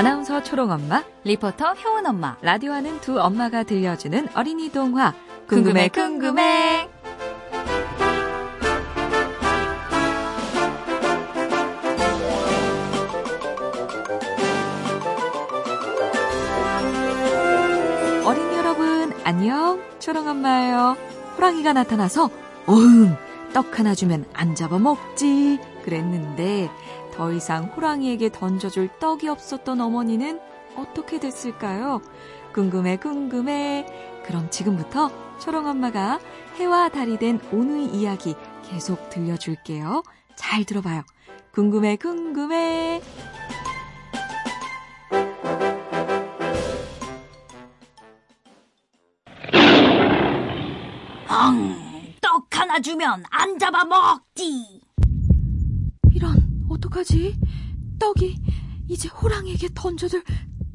아나운서 초롱엄마, 리포터 효은엄마, 라디오 하는 두 엄마가 들려주는 어린이 동화. 궁금해, 궁금해. 어린이 여러분, 안녕. 초롱엄마예요. 호랑이가 나타나서, 어흥, 떡 하나 주면 안 잡아먹지. 그랬는데, 더 이상 호랑이에게 던져줄 떡이 없었던 어머니는 어떻게 됐을까요? 궁금해, 궁금해. 그럼 지금부터 초롱 엄마가 해와 달이 된 오누이 이야기 계속 들려줄게요. 잘 들어봐요. 궁금해, 궁금해. 엉, 떡 하나 주면 안 잡아먹지. 어떡하지? 떡이 이제 호랑이에게 던져줄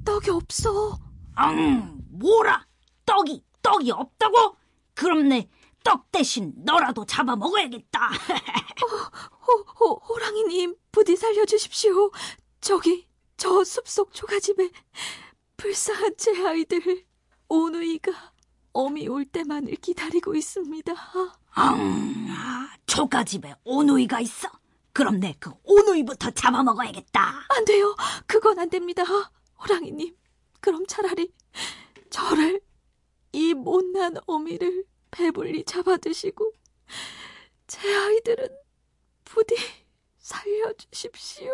떡이 없어. 엉, 뭐라? 떡이, 떡이 없다고? 그럼 내 떡 대신 너라도 잡아 먹어야겠다. 호, 호, 호 랑이님, 부디 살려주십시오. 저기, 저 숲속 초가집에 불쌍한 제 아이들, 오누이가 어미 올 때만을 기다리고 있습니다. 엉, 아, 초가집에 오누이가 있어? 그럼 내 그 오누이부터 잡아먹어야겠다. 안 돼요. 그건 안 됩니다. 호랑이님, 그럼 차라리 저를, 이 못난 어미를 배불리 잡아드시고, 제 아이들은 부디 살려주십시오.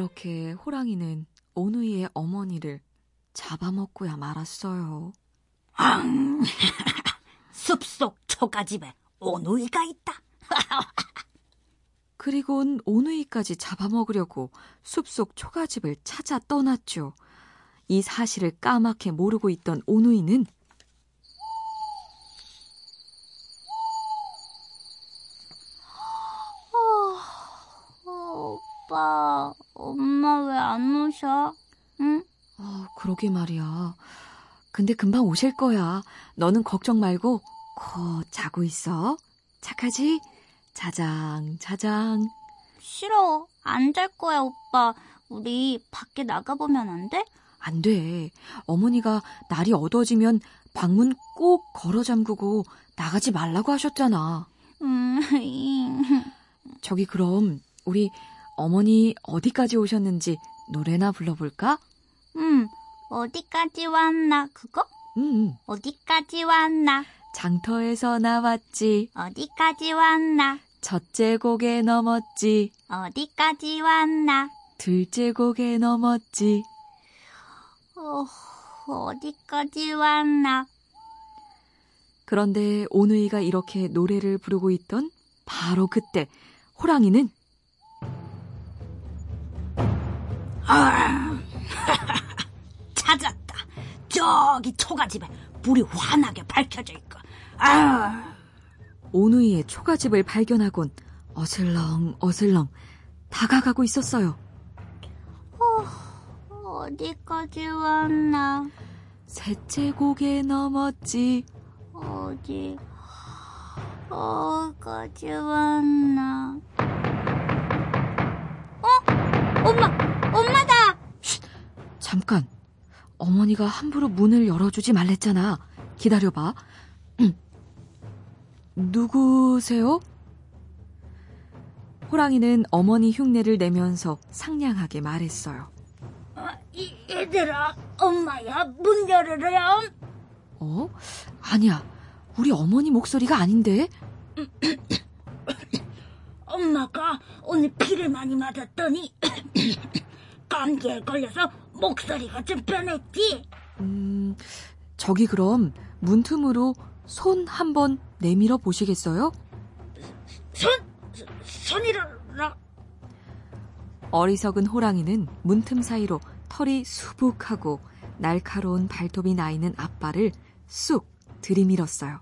그렇게 호랑이는 오누이의 어머니를 잡아먹고야 말았어요. 엉, 숲속 초가집에 오누이가 있다. 그리곤 오누이까지 잡아먹으려고 숲속 초가집을 찾아 떠났죠. 이 사실을 까맣게 모르고 있던 오누이는 어, 오빠, 엄마 왜 안 오셔? 응? 어, 그러게 말이야. 근데 금방 오실 거야. 너는 걱정 말고 곧 자고 있어. 착하지? 자장, 자장. 싫어. 안 잘 거야, 오빠. 우리 밖에 나가보면 안 돼? 안 돼. 어머니가 날이 어두워지면 방문 꼭 걸어 잠그고 나가지 말라고 하셨잖아. 음, 저기 그럼 우리 어머니 어디까지 오셨는지 노래나 불러볼까? 음, 어디까지 왔나, 그거? 응, 어디까지 왔나, 장터에서 나왔지. 어디까지 왔나, 첫째 곡에 넘었지. 어디까지 왔나, 둘째 곡에 넘었지. 어, 어디까지 왔나. 그런데 오누이가 이렇게 노래를 부르고 있던 바로 그때 호랑이는 찾았다. 저기 초가집에 불이 환하게 밝혀져 있고. 아, 오누이의 초가집을 발견하곤 어슬렁 어슬렁 다가가고 있었어요. 어 디까지 왔나, 셋째 곡에 넘었지. 어디, 어디까지 왔나. 어? 엄마, 엄마다! 잠깐. 어머니가 함부로 문을 열어주지 말랬잖아. 기다려봐. 음. 누구세요? 호랑이는 어머니 흉내를 내면서 상냥하게 말했어요. 이, 얘들아, 엄마야, 문 열으렴. 어? 아니야. 우리 어머니 목소리가 아닌데? 엄마가 오늘 피를 많이 맞았더니 감기에 걸려서 목소리가 좀 변했지. 음, 저기 그럼 문틈으로 손 한번 내밀어 보시겠어요? 손, 손이라, 어리석은 호랑이는 문틈 사이로 털이 수북하고 날카로운 발톱이 나 있는 앞발을 쑥 들이밀었어요.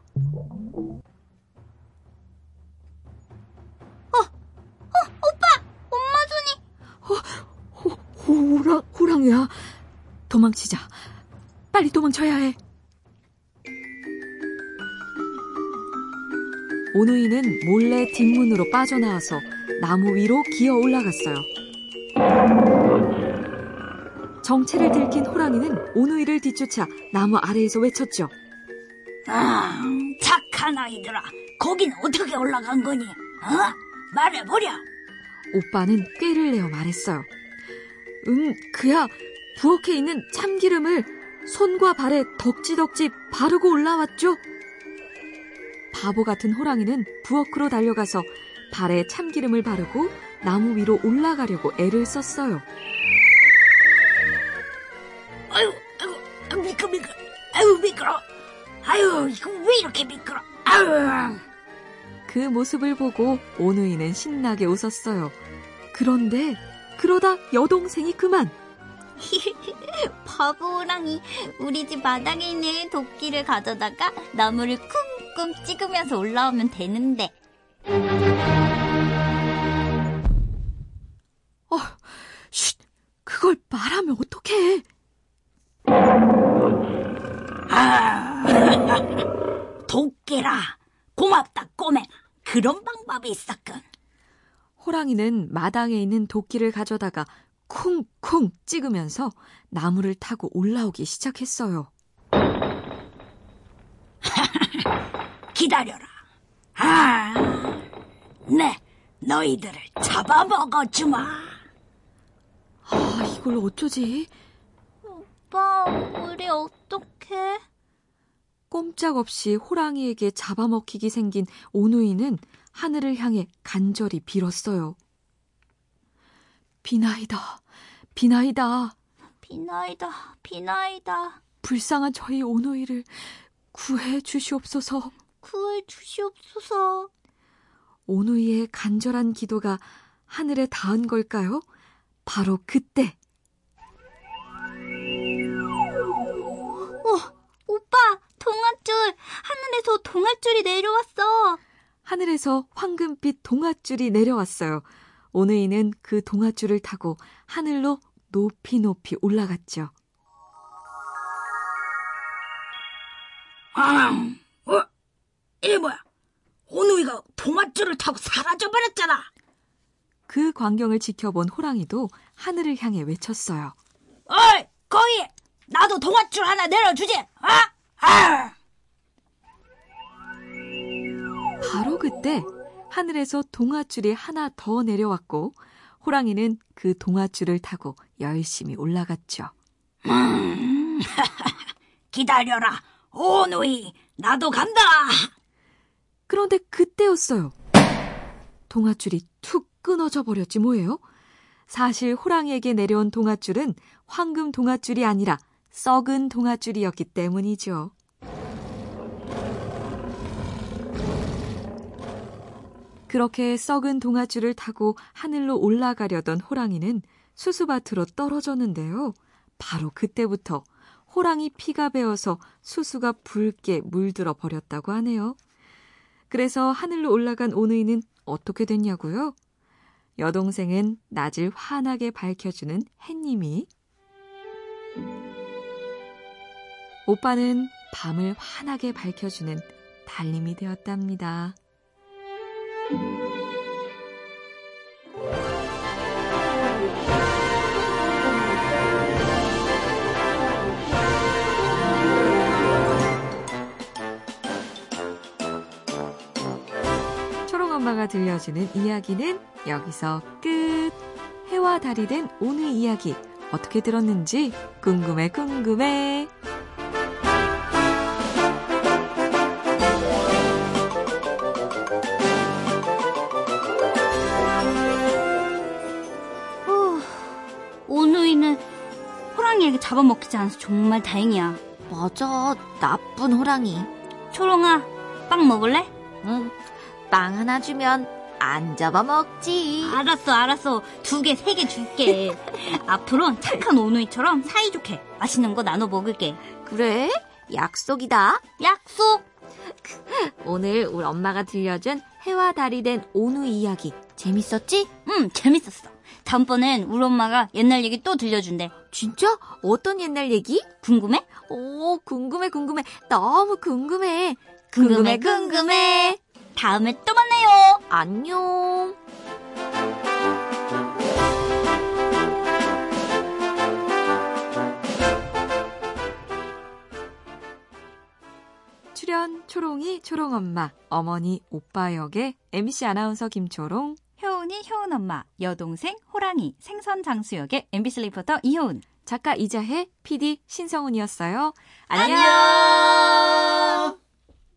호랑, 호랑이야. 도망치자. 빨리 도망쳐야 해. 오누이는 몰래 뒷문으로 빠져나와서 나무 위로 기어 올라갔어요. 정체를 들킨 호랑이는 오누이를 뒤쫓아 나무 아래에서 외쳤죠. 아, 착한 아이들아. 거긴 어떻게 올라간 거니? 어? 말해보랴. 오빠는 꾀를 내어 말했어요. 음, 그야 부엌에 있는 참기름을 손과 발에 덕지덕지 바르고 올라왔죠. 바보 같은 호랑이는 부엌으로 달려가서 발에 참기름을 바르고 나무 위로 올라가려고 애를 썼어요. 아유, 아유, 미끄, 미끄. 아유, 미끄러. 아유, 이거 왜 이렇게 미끄러? 아유. 그 모습을 보고 오누이는 신나게 웃었어요. 그런데 그러다 여동생이 그만 바보 호랑이 우리 집 마당에 있는 도끼를 가져다가 나무를 쿵쿵 찍으면서 올라오면 되는데 어, 쉿, 그걸 말하면 어떡해. 아, 도끼라. 고맙다, 꼬맹. 그런 방법이 있었군. 호랑이는 마당에 있는 도끼를 가져다가 쿵쿵 찍으면서 나무를 타고 올라오기 시작했어요. 기다려라. 아, 네, 너희들을 잡아먹어주마. 아, 이걸 어쩌지? 오빠 우리 어떡해? 꼼짝없이 호랑이에게 잡아먹히기 생긴 오누이는 하늘을 향해 간절히 빌었어요. 비나이다, 비나이다. 비나이다 비나이다 불쌍한 저희 오누이를 구해 주시옵소서. 구해 주시옵소서 오누이의 간절한 기도가 하늘에 닿은 걸까요? 바로 그때 하늘에서 동아줄이 내려왔어 하늘에서 황금빛 동아줄이 내려왔어요. 오누이는 그 동아줄을 타고 하늘로 높이 높이 올라갔죠. 아, 어? 이게 뭐야? 오누이가 동아줄을 타고 사라져버렸잖아. 그 광경을 지켜본 호랑이도 하늘을 향해 외쳤어요. 어이, 거기! 나도 동아줄 하나 내려주지! 아! 아! 그때 하늘에서 동아줄이 하나 더 내려왔고 호랑이는 그 동아줄을 타고 열심히 올라갔죠. 음, 기다려라. 오누이, 나도 간다. 그런데 그때였어요. 동아줄이 툭 끊어져 버렸지 뭐예요? 사실 호랑이에게 내려온 동아줄은 황금 동아줄이 아니라 썩은 동아줄이었기 때문이죠. 그렇게 썩은 동아줄을 타고 하늘로 올라가려던 호랑이는 수수밭으로 떨어졌는데요. 바로 그때부터 호랑이 피가 배어서 수수가 붉게 물들어 버렸다고 하네요. 그래서 하늘로 올라간 오누이는 어떻게 됐냐고요? 여동생은 낮을 환하게 밝혀주는 햇님이 오빠는 밤을 환하게 밝혀주는 달님이 되었답니다. 초롱엄마가 들려주는 이야기는 여기서 끝. 해와 달이 된 오늘 이야기 어떻게 들었는지 궁금해 궁금해. 잡아먹히지 않아서 정말 다행이야 맞아, 나쁜 호랑이. 초롱아 빵 먹을래? 응, 빵 하나 주면 안 잡아먹지. 알았어 알았어 두 개 세 개 줄게 앞으론 착한 오누이처럼 사이좋게 맛있는 거 나눠 먹을게 그래? 약속이다. 약속 오늘 우리 엄마가 들려준 해와 달이 된 오누 이야기 재밌었지? 응, 재밌었어. 다음번엔 우리 엄마가 옛날 얘기 또 들려준대. 진짜? 어떤 옛날 얘기? 궁금해? 오, 궁금해, 궁금해. 너무 궁금해. 궁금해, 궁금해. 다음에 또 만나요. 안녕. 출연 초롱이 초롱엄마, 어머니 오빠 역의 MC 아나운서 김초롱, 효은이 효은 엄마, 여동생 호랑이, 생선 장수 역의 MBC 리포터 이효은. 작가 이자혜, PD 신성훈이었어요. 안녕.